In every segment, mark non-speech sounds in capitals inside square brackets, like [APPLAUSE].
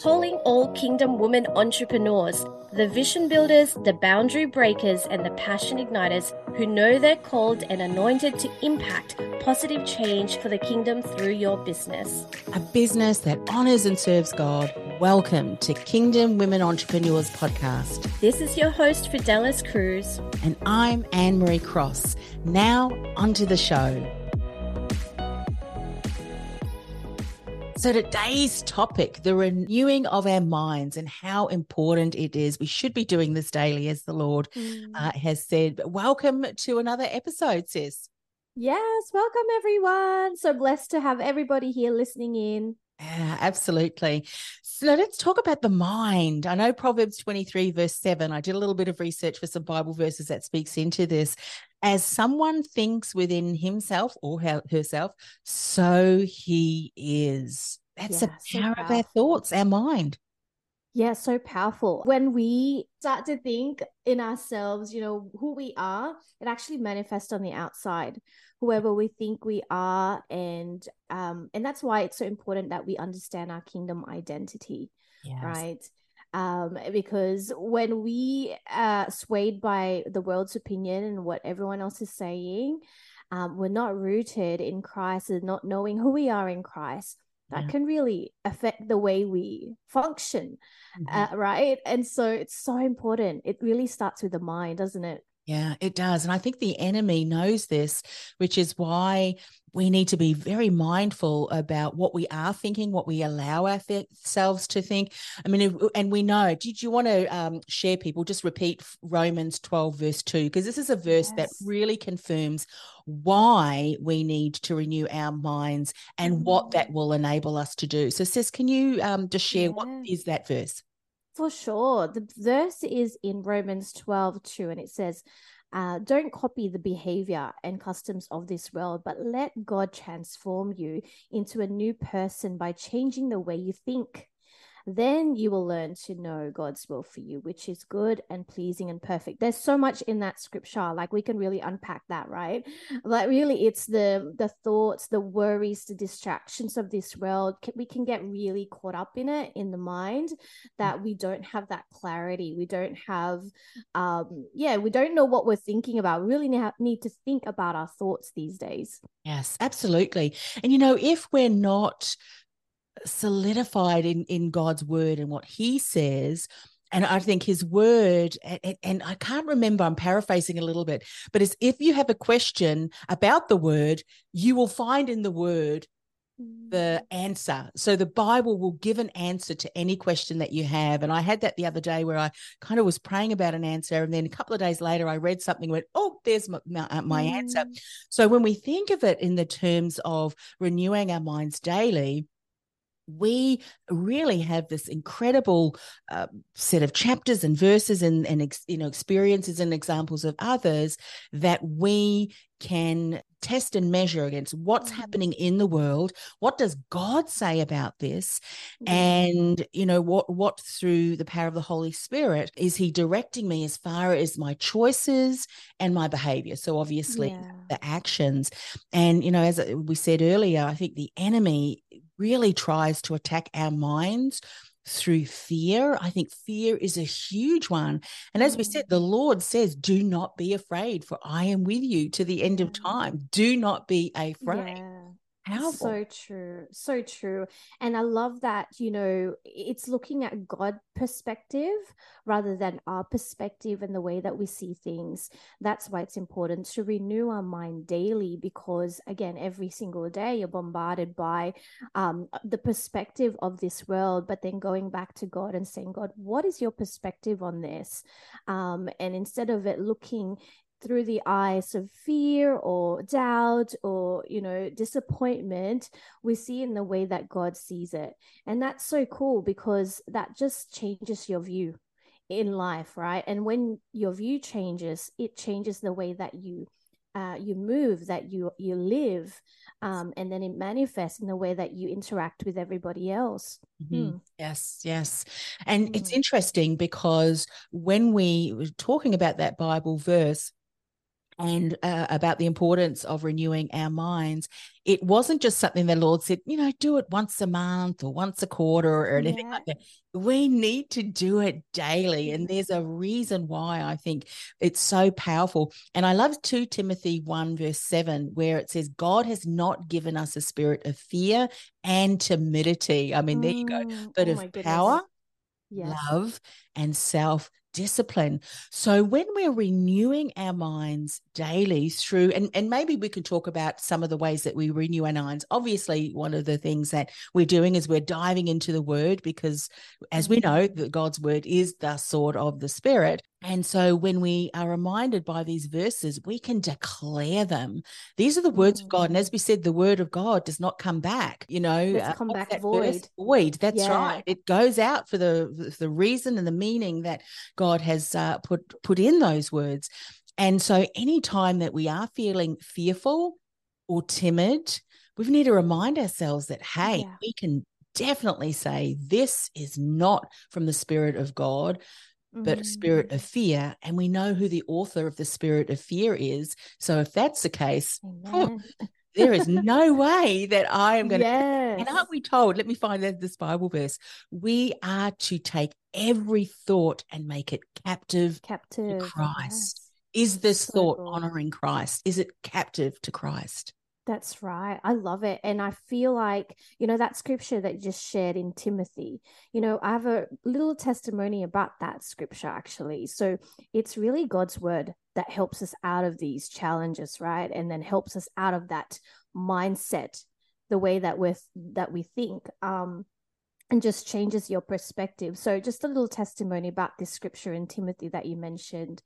Calling all Kingdom women entrepreneurs, the vision builders, the boundary breakers, and the passion igniters who know they're called and anointed to impact positive change for the kingdom through your business. A business that honors and serves God. Welcome to Kingdom Women Entrepreneurs Podcast. This is your host, Fidelis Cruz. And I'm Anne Marie Cross. Now, onto the show. So, today's topic, the renewing of our minds and how important it is. We should be doing this daily, as the Lord mm. uh, has said. But welcome to another episode, sis. Yes, welcome everyone. So blessed to have everybody here listening in. Yeah, absolutely. So let's talk about the mind. I know Proverbs 23, verse 7. I did a little bit of research for some Bible verses that speaks into this. As someone thinks within himself or herself, so he is. That's yeah, the power so of our thoughts, our mind. Yeah, so powerful. When we start to think in ourselves, you know, who we are, it actually manifests on the outside. Whoever we think we are, and um, and that's why it's so important that we understand our kingdom identity, yes. right? um, because when we are swayed by the world's opinion and what everyone else is saying, um, we're not rooted in Christ and not knowing who we are in Christ. That yeah. can really affect the way we function, mm-hmm. uh, right? And so it's so important. It really starts with the mind, doesn't it? Yeah, it does. And I think the enemy knows this, which is why we need to be very mindful about what we are thinking, what we allow ourselves to think. I mean, and we know, did you want to um, share people? Just repeat Romans 12, verse 2, because this is a verse yes. that really confirms why we need to renew our minds and mm-hmm. what that will enable us to do. So, Sis, can you um, just share yeah. what is that verse? For sure. The verse is in Romans 12 2, and it says, uh, Don't copy the behavior and customs of this world, but let God transform you into a new person by changing the way you think then you will learn to know God's will for you, which is good and pleasing and perfect. There's so much in that scripture, like we can really unpack that, right? Like really, it's the the thoughts, the worries, the distractions of this world. We can get really caught up in it in the mind that we don't have that clarity. We don't have, um, yeah, we don't know what we're thinking about. We really need to think about our thoughts these days. Yes, absolutely. And you know, if we're not solidified in in God's word and what he says and I think his word, and, and, I can't remember, I'm paraphrasing a little bit, but it's if you have a question about the word, you will find in the word the mm. answer. So the Bible will give an answer to any question that you have. And I had that the other day where I kind of was praying about an answer. And then a couple of days later, I read something, went, oh, there's my, my, my mm. answer. So when we think of it in the terms of renewing our minds daily, we really have this incredible uh, set of chapters and verses and, and ex, you know experiences and examples of others that we can test and measure against what's mm-hmm. happening in the world what does god say about this mm-hmm. and you know what what through the power of the holy spirit is he directing me as far as my choices and my behavior so obviously yeah. the actions and you know as we said earlier i think the enemy really tries to attack our minds through fear. I think fear is a huge one. And as we said, the mm. Lord says, Do not be afraid, for I am with you to the end of time. Do not be afraid. Yeah. Powerful. So true. So true. And I love that, you know, it's looking at God perspective rather than our perspective and the way that we see things. That's why it's important to renew our mind daily because again, every single day you're bombarded by um, the perspective of this world, but then going back to God and saying, God, what is your perspective on this? Um, and instead of it looking through the eyes of fear or doubt or you know disappointment we see in the way that god sees it and that's so cool because that just changes your view in life right and when your view changes it changes the way that you uh, you move that you you live um, and then it manifests in the way that you interact with everybody else mm-hmm. hmm. yes yes and mm. it's interesting because when we were talking about that bible verse and uh, about the importance of renewing our minds. It wasn't just something the Lord said, you know, do it once a month or once a quarter or anything yeah. like that. We need to do it daily. And there's a reason why I think it's so powerful. And I love 2 Timothy 1, verse 7, where it says, God has not given us a spirit of fear and timidity. I mean, there you go, mm, but oh of power, yes. love, and self discipline. So when we're renewing our minds daily through, and, and maybe we can talk about some of the ways that we renew our minds. Obviously, one of the things that we're doing is we're diving into the word because as we mm-hmm. know, that God's word is the sword of the spirit. And so when we are reminded by these verses, we can declare them. These are the words mm. of God. And as we said, the word of God does not come back, you know, it's uh, come back void. Void. That's yeah. right. It goes out for the the reason and the meaning that God has uh, put put in those words. And so anytime that we are feeling fearful or timid, we need to remind ourselves that, hey, yeah. we can definitely say this is not from the spirit of God but a spirit of fear. And we know who the author of the spirit of fear is. So if that's the case, oh, [LAUGHS] there is no way that I am going yes. to. And aren't we told? Let me find this Bible verse. We are to take every thought and make it captive, captive to Christ. Yes. Is this so thought cool. honoring Christ? Is it captive to Christ? That's right. I love it. And I feel like, you know, that scripture that you just shared in Timothy, you know, I have a little testimony about that scripture actually. So it's really God's word that helps us out of these challenges, right? And then helps us out of that mindset, the way that we're that we think. Um and just changes your perspective. So just a little testimony about this scripture in Timothy that you mentioned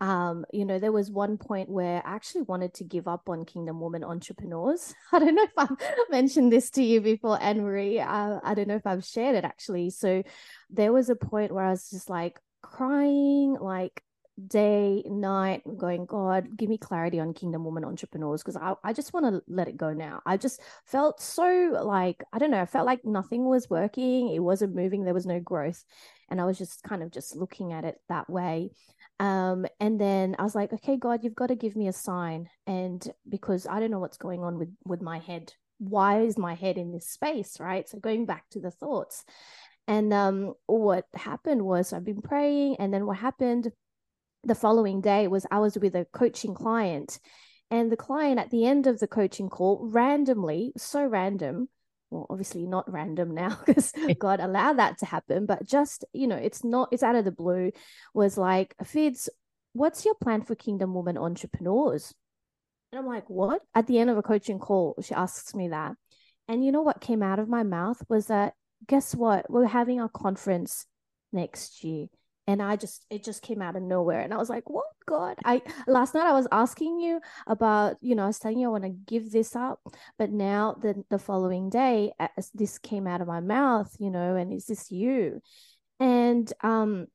um, you know, there was one point where I actually wanted to give up on Kingdom Woman entrepreneurs. [LAUGHS] I don't know if I've [LAUGHS] mentioned this to you before, Anne Marie. I don't know if I've shared it actually. So there was a point where I was just like crying, like day, night, going, God, give me clarity on Kingdom Woman entrepreneurs because I, I just want to let it go now. I just felt so like, I don't know, I felt like nothing was working. It wasn't moving. There was no growth. And I was just kind of just looking at it that way. Um, and then I was like, okay, God, you've got to give me a sign. And because I don't know what's going on with with my head. Why is my head in this space? Right. So going back to the thoughts. And um, what happened was I've been praying, and then what happened the following day was I was with a coaching client, and the client at the end of the coaching call randomly, so random, well obviously not random now [LAUGHS] because god allowed that to happen but just you know it's not it's out of the blue was like fids what's your plan for kingdom woman entrepreneurs? And i'm like what? At the end of a coaching call she asks me that. And you know what came out of my mouth was that guess what? We're having a conference next year and i just it just came out of nowhere and i was like what? God. I last night i was asking you about you know i was telling you i want to give this up but now the the following day as this came out of my mouth you know and is this you? And um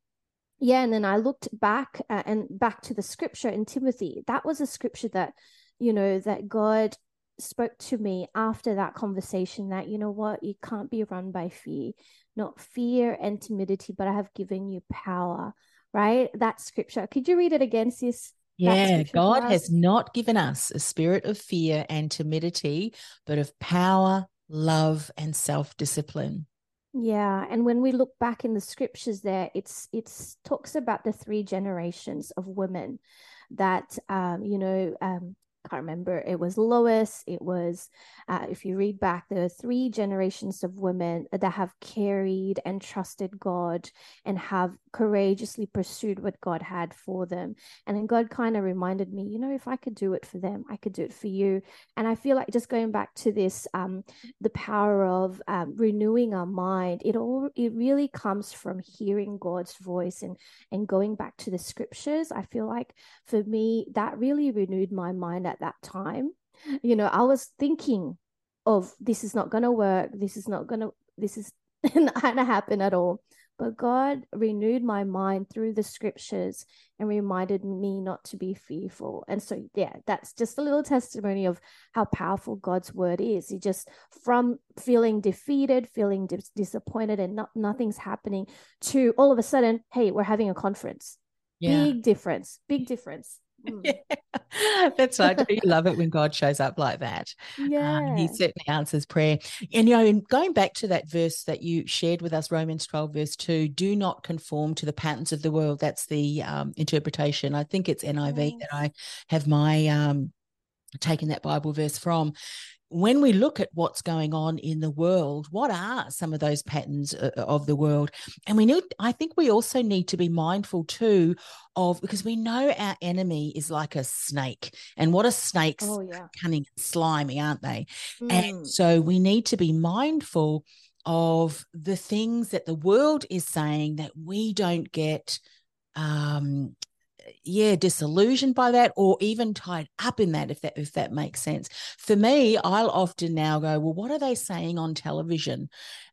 yeah and then i looked back uh, and back to the scripture in timothy. That was a scripture that you know that god spoke to me after that conversation that you know what you can't be run by fear not fear and timidity, but I have given you power, right? That scripture. Could you read it again, sis? Yeah, God has not given us a spirit of fear and timidity, but of power, love, and self discipline. Yeah, and when we look back in the scriptures, there it's it's talks about the three generations of women that um, you know um, can't remember. It was Lois. It was, uh, if you read back, there are three generations of women that have carried and trusted God and have courageously pursued what God had for them. And then God kind of reminded me, you know, if I could do it for them, I could do it for you. And I feel like just going back to this, um, the power of um, renewing our mind. It all it really comes from hearing God's voice and and going back to the scriptures. I feel like for me that really renewed my mind at that time. You know, I was thinking of this is not going to work. This is not going to, this is [LAUGHS] not going to happen at all. But God renewed my mind through the scriptures and reminded me not to be fearful. And so, yeah, that's just a little testimony of how powerful God's word is. It just from feeling defeated, feeling dis- disappointed, and not, nothing's happening to all of a sudden, hey, we're having a conference. Yeah. Big difference, big difference. Mm. [LAUGHS] Yeah, [LAUGHS] that's right. Do love it when God shows up like that. Yeah. Um, he certainly answers prayer. And, you know, in going back to that verse that you shared with us, Romans 12, verse 2, do not conform to the patterns of the world. That's the um, interpretation. I think it's NIV yes. that I have my um, taken that Bible verse from when we look at what's going on in the world, what are some of those patterns uh, uh, of the world? And we need, I think we also need to be mindful too of, because we know our enemy is like a snake. And what are snakes? Oh, yeah. Cunning, slimy, aren't they? Mm. And so we need to be mindful of the things that the world is saying that we don't get um yeah disillusioned by that or even tied up in that if that if that makes sense. For me i'll often now go well what are they saying on television?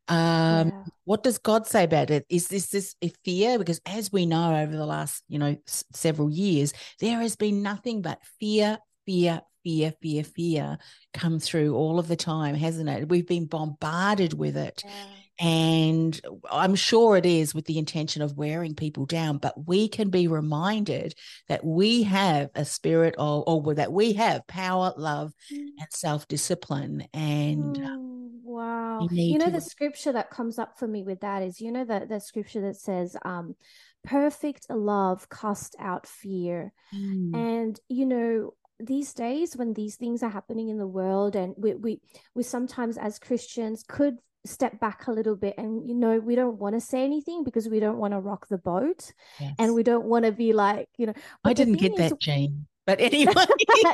Um yeah. what does god say about it? Is this this a fear? Because as we know over the last you know s- several years there has been nothing but fear fear fear fear fear come through all of the time hasn't it? We've been bombarded with it. Yeah and I'm sure it is with the intention of wearing people down, but we can be reminded that we have a spirit of, or that we have power, love, mm. and self discipline. And mm, wow, you, you know, to... the scripture that comes up for me with that is, you know, the, the scripture that says, um, perfect love cast out fear. Mm. And, you know, these days when these things are happening in the world and we we we sometimes as christians could step back a little bit and you know we don't want to say anything because we don't want to rock the boat yes. and we don't want to be like you know i didn't get is, that jane but [LAUGHS] anyway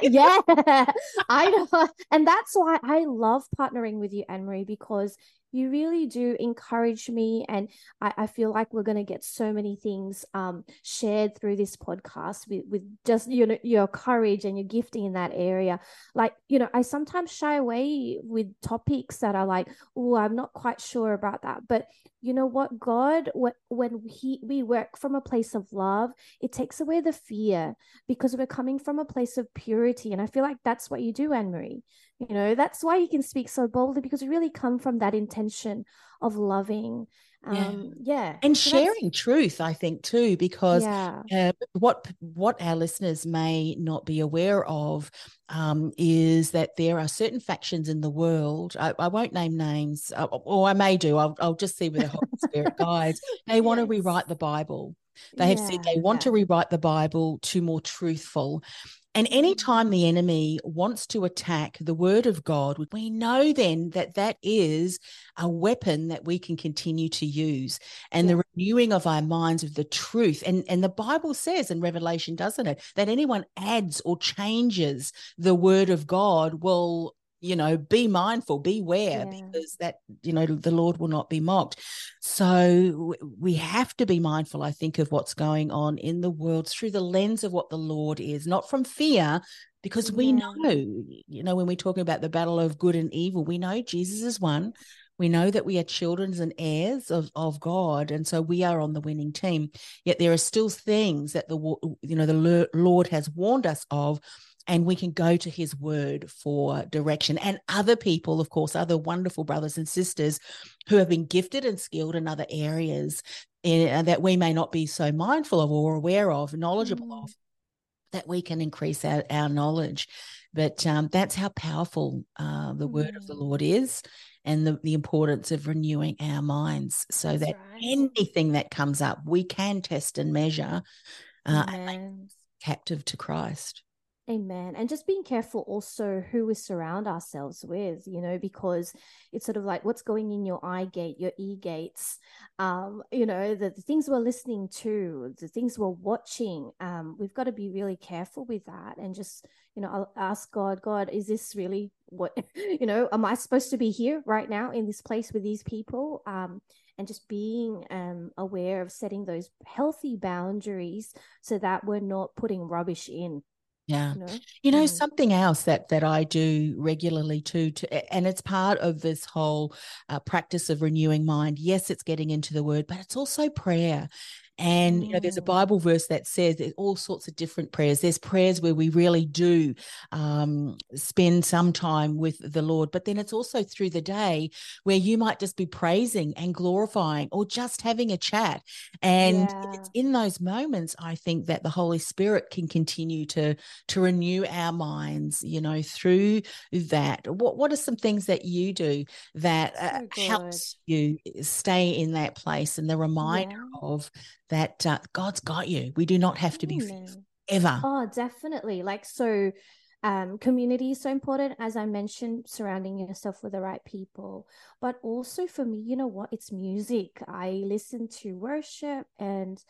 yeah [LAUGHS] i know and that's why i love partnering with you anne marie because you really do encourage me and I, I feel like we're going to get so many things um, shared through this podcast with, with just you know your courage and your gifting in that area. Like you know i sometimes shy away with topics that are like oh i'm not quite sure about that. But you know what? God when he we work from a place of love it takes away the fear because we're coming from a place of purity and i feel like that's what you do anne marie you know that's why you can speak so boldly because you really come from that intention of loving. Um yeah, yeah. and so sharing truth i think too because yeah. uh, what what our listeners may not be aware of um, is that there are certain factions in the world I, I won't name names uh, or i may do i'll, I'll just see where the holy spirit [LAUGHS] guides. They want to rewrite the bible. They have yeah, said they want to rewrite the bible to more truthful and anytime mm. the enemy wants to attack the word of God, we know then that that is a weapon that we can continue to use and yeah. the renewing of our minds of the truth. And, and the Bible says in Revelation, doesn't it, that anyone adds or changes the word of God will you know be mindful beware yeah. because that you know the lord will not be mocked so we have to be mindful i think of what's going on in the world through the lens of what the lord is not from fear because we yeah. know you know when we're talking about the battle of good and evil we know jesus is one we know that we are children and heirs of, of God, and so we are on the winning team. Yet there are still things that the you know the Lord has warned us of, and we can go to his word for direction. And other people, of course, other wonderful brothers and sisters who have been gifted and skilled in other areas in, uh, that we may not be so mindful of or aware of, knowledgeable mm. of, that we can increase our, our knowledge. But um, that's how powerful uh, the mm. word of the mm. Lord is and the, the importance of renewing our minds so that's that right. anything that comes up, we can test and measure uh, and make captive to Christ. Amen. And just being careful also who we surround ourselves with, you know, because it's sort of like what's going in your eye gate, your e gates, um, you know, the, the, things we're listening to, the things we're watching. Um, we've got to be really careful with that and just, you know, I'll ask God, God, is this really what, [LAUGHS] you know, am I supposed to be here right now in this place with these people? Um, and just being um, aware of setting those healthy boundaries so that we're not putting rubbish in yeah. You know, you know mm. something else that that I do regularly too, to, and it's part of this whole uh, practice of renewing mind. Yes, it's getting into the word, but it's also prayer. And mm. you know, there's a mm. Bible verse that says there's all sorts of different prayers. There's prayers where we really do um, spend some time with the Lord, but then it's also through the day where you might just be praising and glorifying or just having a chat. And yeah. it's in those moments, I think that the Holy Spirit can continue to to renew our minds. You know, through that. What what are some things that you do that uh, so helps you stay in that place and the reminder yeah. of that uh, God's got you. We do not have to be fearful ever. Oh, definitely. Like so um, community is so important as i mentioned surrounding yourself with the right people but also for me you know what it's music i listen to worship and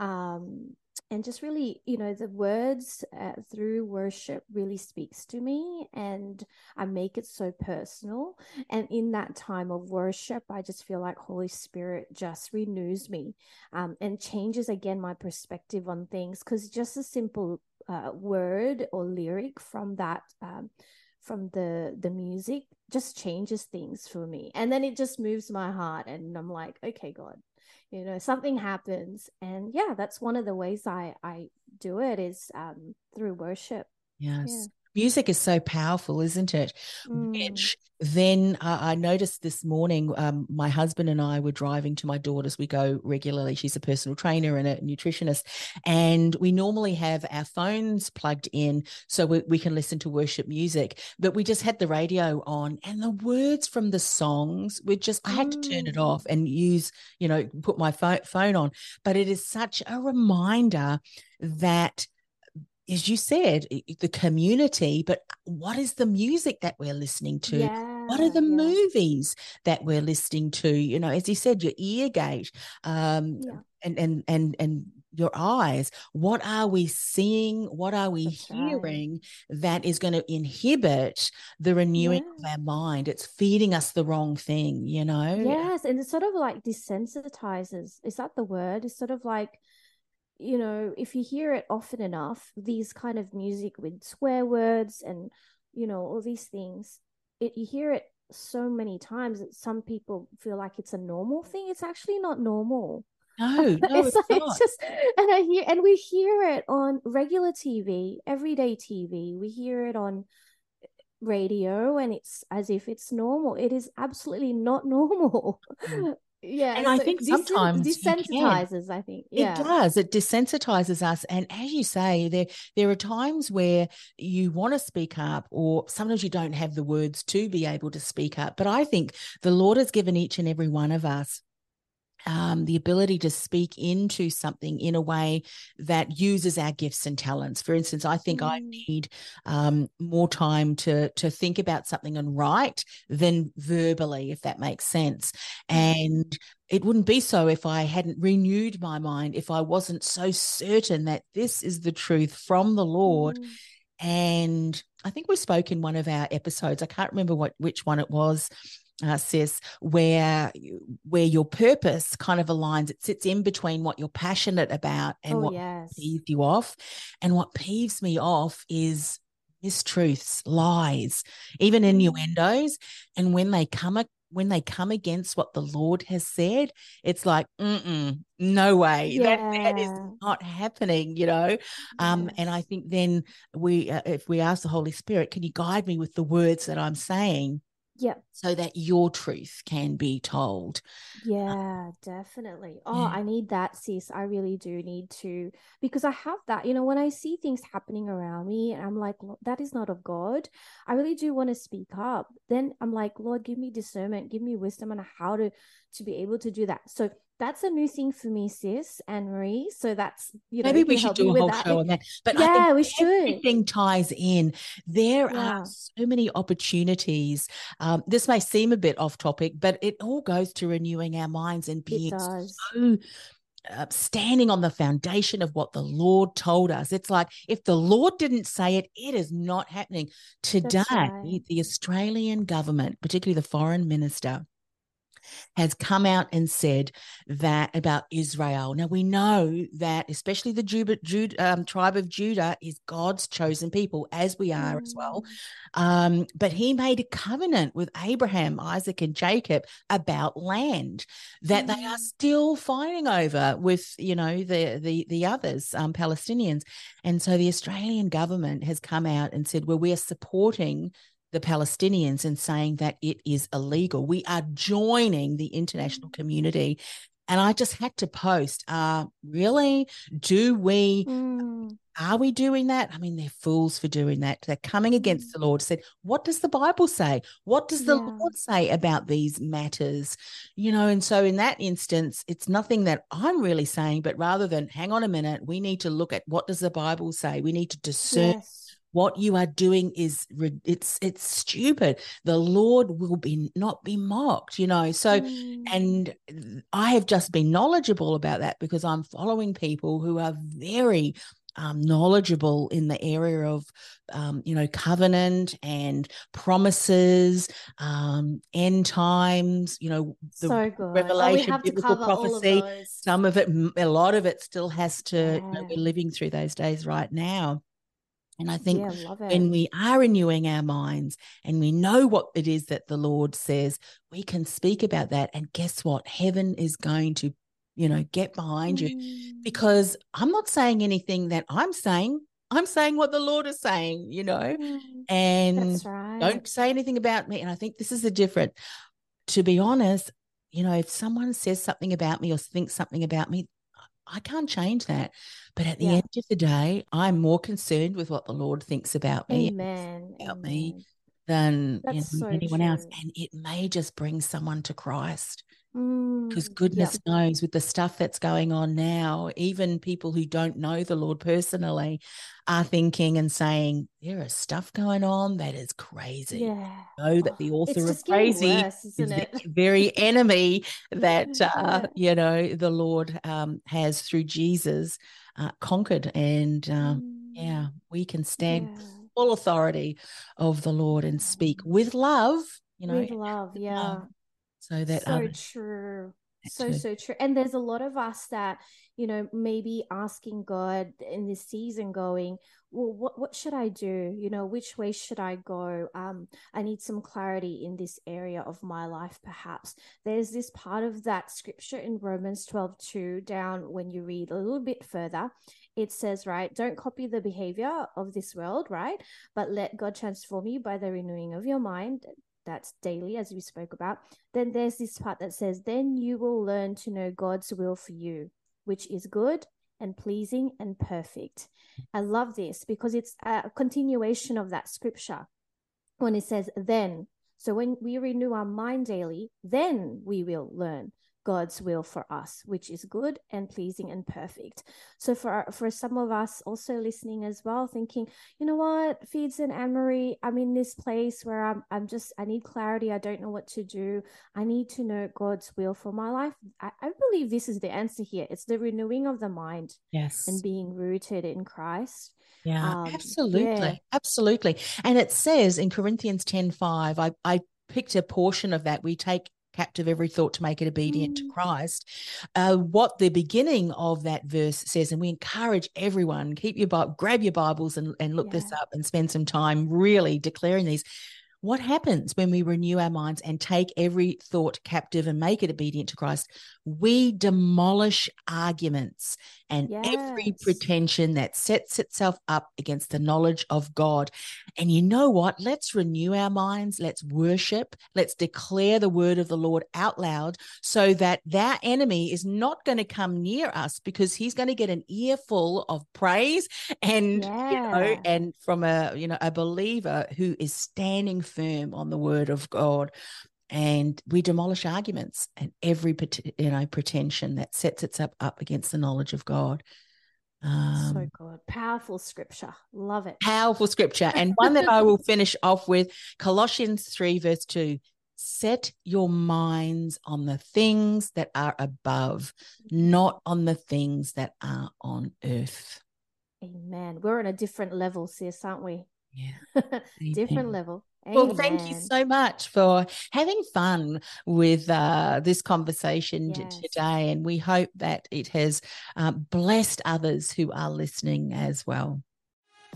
um, and just really you know the words uh, through worship really speaks to me and i make it so personal. And in that time of worship i just feel like holy spirit just renews me um, and changes again my perspective on things. Because just a simple uh, word or lyric from that um, from the the music just changes things for me. And then it just moves my heart and i'm like okay god you know something happens and yeah that's one of the ways i i do it is um through worship. Yes music is so powerful, isn't it? Mm. Which then uh, I noticed this morning, um, my husband and I were driving to my daughter's. We go regularly. She's a personal trainer and a nutritionist. And we normally have our phones plugged in so we, we can listen to worship music. But we just had the radio on and the words from the songs were just, I had to turn it off mm. and use, you know, put my phone, phone on. But it is such a reminder that as you said, the community, but what is the music that we're listening to? Yeah, what are the yeah. movies that we're listening to? You know, as you said, your ear gate, um, yeah. and and and and your eyes. What are we seeing? What are we That's hearing right. that is going to inhibit the renewing of our mind? It's feeding us the wrong thing, you know? Yes, and it sort of like desensitizes. Is that the word? It's sort of like you know, if you hear it often enough, these kind of music with swear words and, you know, all these things, it, you hear it so many times that some people feel like it's a normal thing. It's actually not normal. [LAUGHS] No, no, it's, it's, like, it's just, and I hear, and we hear it on regular TV, everyday TV. We hear it on radio, and it's as if it's normal. It is absolutely not [LAUGHS] normal. Mm yeah and i think sometimes desensitizes i think yeah. it does it desensitizes us and as you say there there are times where you want to speak up or sometimes you don't have the words to be able to speak up but i think the lord has given each and every one of us um, the ability to speak into something in a way that uses our gifts and talents. For instance, I think mm. I need um, more time to to think about something and write than verbally, if that makes sense. Mm. And it wouldn't be so if I hadn't renewed my mind, if I wasn't so certain that this is the truth from the Lord. Mm. And I think we spoke in one of our episodes. I can't remember what which one it was uh, sis, where where your purpose kind of aligns. It sits in between what you're passionate about and oh, what yes. peeves you off. And what peeves me off is mistruths, lies, even mm. innuendos. And when they come when they come against what the Lord has said, it's like, no way, yeah. that, that is not happening, you know. Yes. Um, and I think then we, uh, if we ask the Holy Spirit, can you guide me with the words that I'm saying? Yeah. so that your truth can be told. Uh, yeah definitely. Oh yeah. i need that sis. I really do need to because i have that. You know when i see things happening around me and i'm like that is not of god. I really do want to speak up. Then i'm like lord give me discernment. Give me wisdom on how to to be able to do that. So that's a new thing for me, sis Anne Marie. So that's you know maybe we should do a whole show on that. But yeah, we should. Everything ties in. There yeah. are so many opportunities. Um, this may seem a bit off topic, but it all goes to renewing our minds and being so uh, standing on the foundation of what the Lord told us. It's like if the Lord didn't say it, it is not happening. Today, right. the Australian government, particularly the foreign minister, has come out and said that about Israel. Now we know that especially the Judah, Judah, um, tribe of Judah is God's chosen people, as we are mm. as well. Mm. Um, but He made a covenant with Abraham, Isaac, and Jacob about land that mm. they are mm. still fighting over with, you know, the the the others, um, Palestinians. And so the Australian government has come out and said, well, we are supporting the Palestinians and saying that it is illegal. We are joining the international community. And I just had to post, uh, really? Do we mm. are we doing that? I mean, they're fools for doing that. They're coming against the Lord, said, What does the Bible say? What does the yeah. Lord say about these matters? You know, and so in that instance, it's nothing that I'm really saying, but rather than hang on a minute, we need to look at what does the Bible say? We need to discern. Yes what you are doing is it's it's stupid the lord will be not be mocked you know so mm. and i have just been knowledgeable about that because i'm following people who are very um, knowledgeable in the area of, um, you know, covenant and promises, um, end times, you know, the so revelation, oh, biblical prophecy. Of some of it, a lot of it still has to, yeah. you know, we're living through those days right now. And I think yeah, when we are renewing our minds and we know what it is that the Lord says, we can speak about that. And guess what? Heaven is going to, you know, get behind mm. you because I'm not saying anything that I'm saying. I'm saying what the Lord is saying, you know, mm. and right. don't say anything about me. And I think this is the difference. To be honest, you know, if someone says something about me or thinks something about me, I can't change that. But at the yeah. end of the day, I'm more concerned with what the Lord thinks about me, Amen. about Amen. me than you know, so anyone true. else. And it may just bring someone to Christ. Because mm, goodness yeah. knows, with the stuff that's going on now, even people who don't know the Lord personally are thinking and saying, There is stuff going on that is crazy. Yeah. know that the [SIGHS] author of crazy worse, is it? the [LAUGHS] very enemy that, [LAUGHS] uh, you know, the Lord um, has through Jesus uh, conquered. And um, mm. yeah, we can stand yeah. full authority of the Lord and speak with love. You know, with love, yeah. Love so that so um, true. so so true. And there's a lot of us that you know maybe asking god in this season going well what what should i do? You know which way should i go? Um i need some clarity in this area of my life perhaps. There's this part of that scripture in romans 12 2 down when you read a little bit further. It says right don't copy the behavior of this world right but let god transform you by the renewing of your mind that's daily, as we spoke about. Then there's this part that says, Then you will learn to know God's will for you, which is good and pleasing and perfect. I love this because it's a continuation of that scripture when it says, Then. So when we renew our mind daily, then we will learn God's will for us, which is good and pleasing and perfect. So for for some of us also listening as well, thinking, you know what, Feeds and Marie, I'm in this place where I'm I'm just I need clarity. I don't know what to do. I need to know God's will for my life. I, I believe this is the answer here. It's the renewing of the mind. Yes. And being rooted in Christ. Yeah, um, absolutely. Yeah. Absolutely. And it says in Corinthians 10 5, I, I picked a portion of that. We take captive every thought to make it obedient mm. to Christ. Uh, what the beginning of that verse says, and we encourage everyone, keep your Bible, grab your Bibles and, and look yeah. this up and spend some time really declaring these. What happens when we renew our minds and take every thought captive and make it obedient to Christ? We demolish arguments and yes. every pretension that sets itself up against the knowledge of God. And you know what? Let's renew our minds. Let's worship. Let's declare the word of the Lord out loud so that that enemy is not going to come near us because he's going to get an earful of praise and yeah. you know and from a you know a believer who is standing firm on the word of God and we demolish arguments and every you know pretension that sets itself up against the knowledge of God. Um, so good. Powerful scripture. Love it. Powerful scripture. And [LAUGHS] one that I will finish off with Colossians 3, verse 2 set your minds on the things that are above, not on the things that are on earth. Amen. We're on a different level, sis, aren't we? Yeah. [LAUGHS] different level. Well, thank you so much for having fun with uh, this conversation yes. today. And we hope that it has uh, blessed others who are listening as well.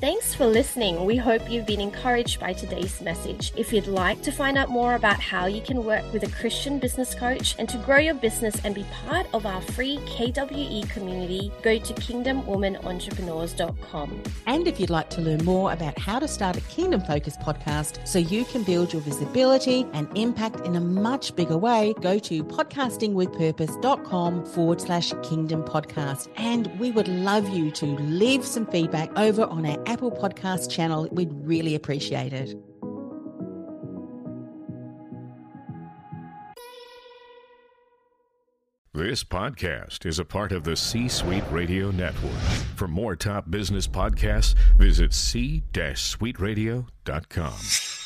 Thanks for listening. We hope you've been encouraged by today's message. If you'd like to find out more about how you can work with a Christian business coach and to grow your business and be part of our free KWE community, go to kingdomwomanentrepreneurs.com. And if you'd like to learn more about how to start a kingdom focused podcast so you can build your visibility and impact in a much bigger way, go to podcastingwithpurpose.com forward slash kingdom podcast. And we would love you to leave some feedback over on our Apple Podcast channel. We'd really appreciate it. This podcast is a part of the C Suite Radio Network. For more top business podcasts, visit c-suiteradio.com.